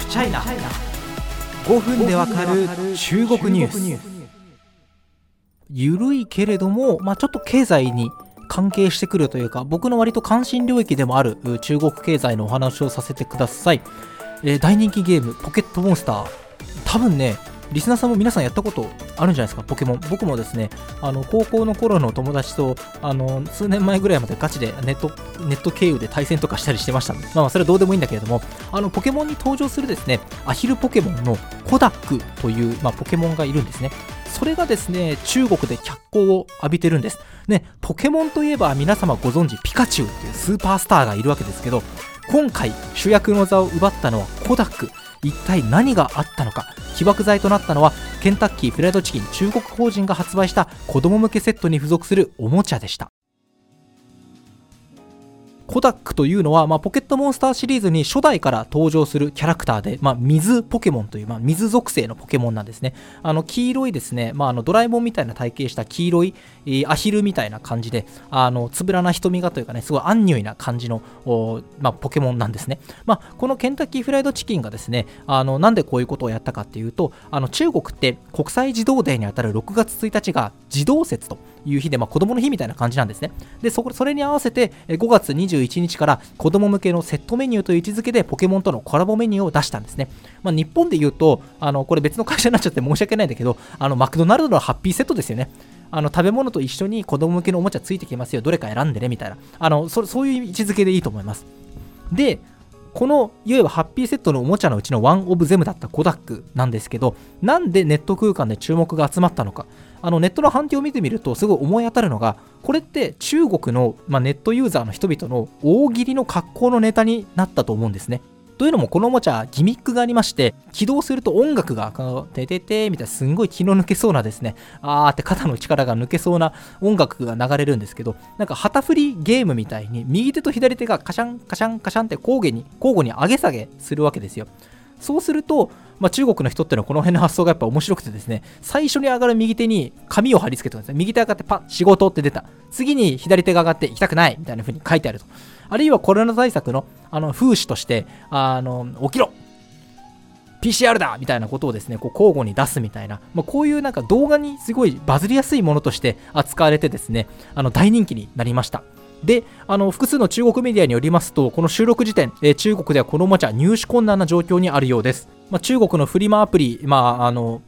フチャイナ5分でわかる中国ニュース。緩いけれども、まあ、ちょっと経済に関係してくるというか僕の割と関心領域でもある中国経済のお話をさせてください、えー、大人気ゲームポケットモンスター。多分ねリスナーさんも皆さんやったことあるんじゃないですか、ポケモン。僕もですね、あの高校の頃の友達とあの数年前ぐらいまでガチでネットネット経由で対戦とかしたりしてましたので、まあ、それはどうでもいいんだけれども、あのポケモンに登場するですね、アヒルポケモンのコダックという、まあ、ポケモンがいるんですね。それがですね、中国で脚光を浴びてるんです。ね、ポケモンといえば皆様ご存知、ピカチュウっていうスーパースターがいるわけですけど、今回主役の座を奪ったのはコダック。一体何があったのか。起爆剤となったのはケンタッキーフライドチキン中国法人が発売した子供向けセットに付属するおもちゃでした。コダックというのは、まあ、ポケットモンスターシリーズに初代から登場するキャラクターで、まあ、水ポケモンという、まあ、水属性のポケモンなんですね。あの黄色いですね、まあ、あのドラえもんみたいな体型した黄色い、アヒルみたいな感じで、あのつぶらな瞳がというかね、すごいアンニュイな感じの、まあ、ポケモンなんですね。まあ、このケンタッキーフライドチキンがですね、あのなんでこういうことをやったかっていうと、あの中国って国際児童デーにあたる6月1日が児童節という日で、まあ、子供の日みたいな感じなんですね。で、そそれに合わせて5月21日から子供向けのセットメニューという位置づけでポケモンとのコラボメニューを出したんですね。まあ、日本で言うと、あのこれ別の会社になっちゃって申し訳ないんだけど、あのマクドナルドのハッピーセットですよね。あの食べ物と一緒に子供向けのおもちゃついてきますよ、どれか選んでねみたいな、あのそそういう位置づけでいいと思います。で、このいわゆるハッピーセットのおもちゃのうちのワンオブゼムだったコダックなんですけどなんでネット空間で注目が集まったのか。あのネットの反響を見てみるとすごい思い当たるのがこれって中国の、まあ、ネットユーザーの人々の大喜利の格好のネタになったと思うんですね。というのもこのおもちゃギミックがありまして起動すると音楽がてててみたいなすんごい気の抜けそうなですねあーって肩の力が抜けそうな音楽が流れるんですけどなんか旗振りゲームみたいに右手と左手がカシャンカシャンカシャンって交互に交互に上げ下げするわけですよそうすると、まあ、中国の人ってのはこの辺の発想がやっぱ面白くてですね、最初に上がる右手に紙を貼り付けてるんですね。右手上がってパッ、仕事って出た。次に左手が上がって行きたくないみたいな風に書いてあると。あるいはコロナ対策のあの風刺として、あの、起きろ。PCR だみたいなことをですね、こう交互に出すみたいな、まあ、こういうなんか動画にすごいバズりやすいものとして扱われてですね、あの大人気になりました。であの複数の中国メディアによりますとこの収録時点、えー、中国ではこのおもちゃ入手困難な状況にあるようです、まあ、中国のフリマアプリ、まああの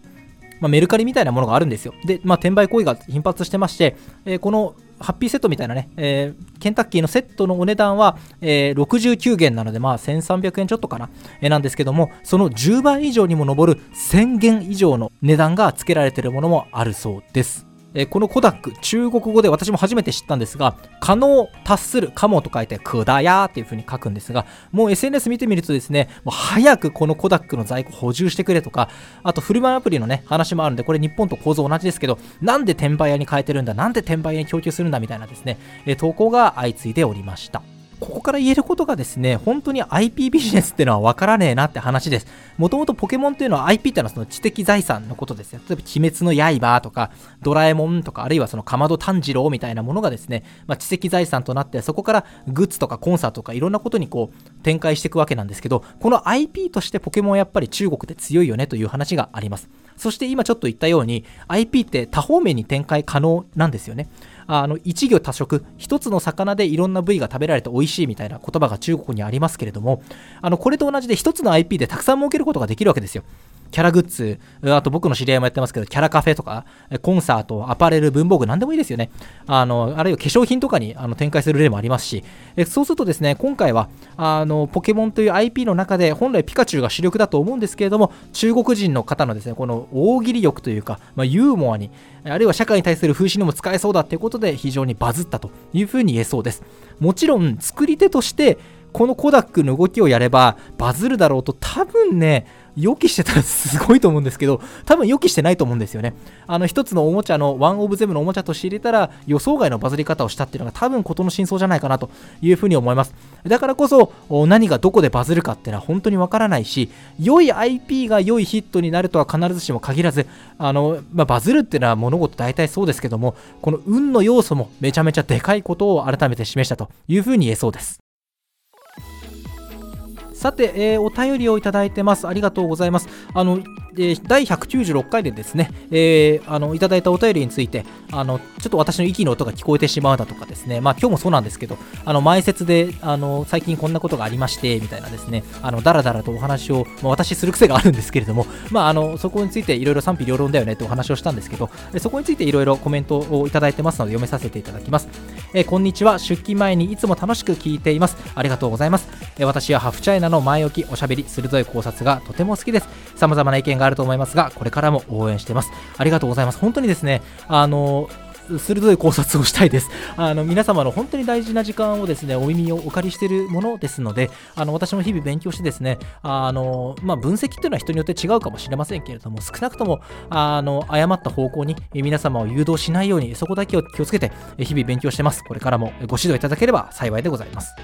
まあ、メルカリみたいなものがあるんですよ。で、まあ、転売行為が頻発してまして、えー、このハッピーセットみたいなね、えー、ケンタッキーのセットのお値段は、えー、69元なので、まあ、1300円ちょっとかな、えー、なんですけども、その10倍以上にも上る1000元以上の値段が付けられているものもあるそうです。えこのコダック、中国語で私も初めて知ったんですが、可能、達する、かもと書いて、くだやーっていう風に書くんですが、もう SNS 見てみるとですね、もう早くこのコダックの在庫補充してくれとか、あとフルマンアプリのね、話もあるんで、これ日本と構造同じですけど、なんで転売屋に変えてるんだ、なんで転売屋に供給するんだみたいなですね、え投稿が相次いでおりました。ここから言えることがですね、本当に IP ビジネスっていうのは分からねえなって話です。もともとポケモンっていうのは IP っていうのはその知的財産のことですよ。例えば、鬼滅の刃とか、ドラえもんとか、あるいはそのかまど炭治郎みたいなものがですね、まあ、知的財産となって、そこからグッズとかコンサートとかいろんなことにこう展開していくわけなんですけど、この IP としてポケモンはやっぱり中国で強いよねという話があります。そして今ちょっと言ったように IP って多方面に展開可能なんですよね。あの一魚多食一つの魚でいろんな部位が食べられて美味しいみたいな言葉が中国にありますけれどもあのこれと同じで一つの IP でたくさん儲けることができるわけですよキャラグッズ、あと僕の知り合いもやってますけど、キャラカフェとか、コンサート、アパレル、文房具、なんでもいいですよね。あの、あるいは化粧品とかにあの展開する例もありますし、えそうするとですね、今回は、あの、ポケモンという IP の中で、本来ピカチュウが主力だと思うんですけれども、中国人の方のですね、この大喜利力というか、まあ、ユーモアに、あるいは社会に対する風刺にも使えそうだということで、非常にバズったというふうに言えそうです。もちろん、作り手として、このコダックの動きをやればバズるだろうと多分ね、予期してたらすごいと思うんですけど、多分予期してないと思うんですよね。あの、一つのおもちゃの、ワンオブゼムのおもちゃとして入れたら、予想外のバズり方をしたっていうのが多分事の真相じゃないかなというふうに思います。だからこそ、何がどこでバズるかっていうのは本当にわからないし、良い IP が良いヒットになるとは必ずしも限らず、あの、まあ、バズるっていうのは物事大体そうですけども、この運の要素もめちゃめちゃでかいことを改めて示したというふうに言えそうです。さて、えー、お便りをいただいてます。ありがとうございます。あの、えー、第196回でですね、えー、あのいただいたお便りについて、あのちょっと私の息の音が聞こえてしまうだとかですね、まあ今日もそうなんですけど、あの前説であの最近こんなことがありまして、みたいなですね、あのだらだらとお話を、まあ、私する癖があるんですけれども、まああのそこについていろいろ賛否両論だよねってお話をしたんですけど、そこについていろいろコメントをいただいてますので読めさせていただきます。え、こんにちは、出勤前にいつも楽しく聞いています。ありがとうございます。え、私はハフチャイナの前置き、おしゃべり、鋭い考察がとても好きです。様々な意見があると思いますが、これからも応援してます。ありがとうございます。本当にですね、あの鋭い考察をしたいです。あの皆様の本当に大事な時間をですね、お耳をお借りしているものですので、あの私も日々勉強してですね、あのまあ、分析っていうのは人によって違うかもしれませんけれども、少なくともあの誤った方向に皆様を誘導しないように、そこだけを気をつけて日々勉強してます。これからもご指導いただければ幸いでございます。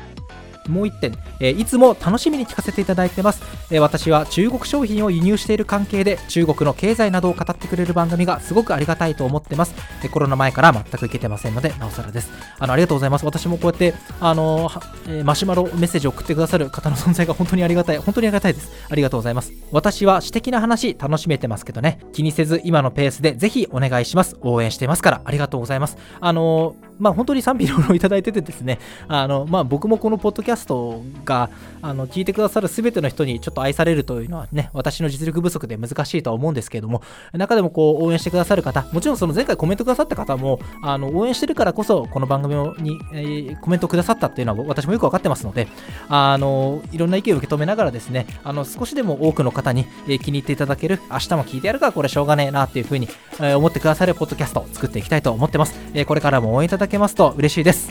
もう1点、え、いつも楽しみに聞かせていただいてます、え、私は中国商品を輸入している関係で中国の経済などを語ってくれる番組がすごくありがたいと思ってます、え、コロナ前から全く行けてませんのでなおさらです。あのありがとうございます。私もこうやってあのー、マシュマロメッセージを送ってくださる方の存在が本当にありがたい。本当にありがたいです。ありがとうございます。私は私的な話楽しめてますけどね。気にせず今のペースでぜひお願いします。応援していますから。ありがとうございますあのまあ本当に賛否両論いただいててですねあのまあ僕もこのポッドキャストがあの聞いてくださる全ての人にちょっと愛されるというのはね、私の実力不足で難しいとは思うんですけれども、中でもこう応援してくださる方、もちろんその前回コメントくださった方も、あの応援してるからこそ、この番組に、えー、コメントくださったっていうのは私もよく分かってますので、あのいろんな意見を受け止めながらですね、あの少しでも多くの方に、えー、気に入っていただける、明日も聞いてやるからこれしょうがねえなっていうふうに、えー、思ってくださるポッドキャストを作っていきたいと思ってます。えこれからも応援いただけますと嬉しいです。